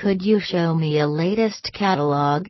Could you show me a latest catalog?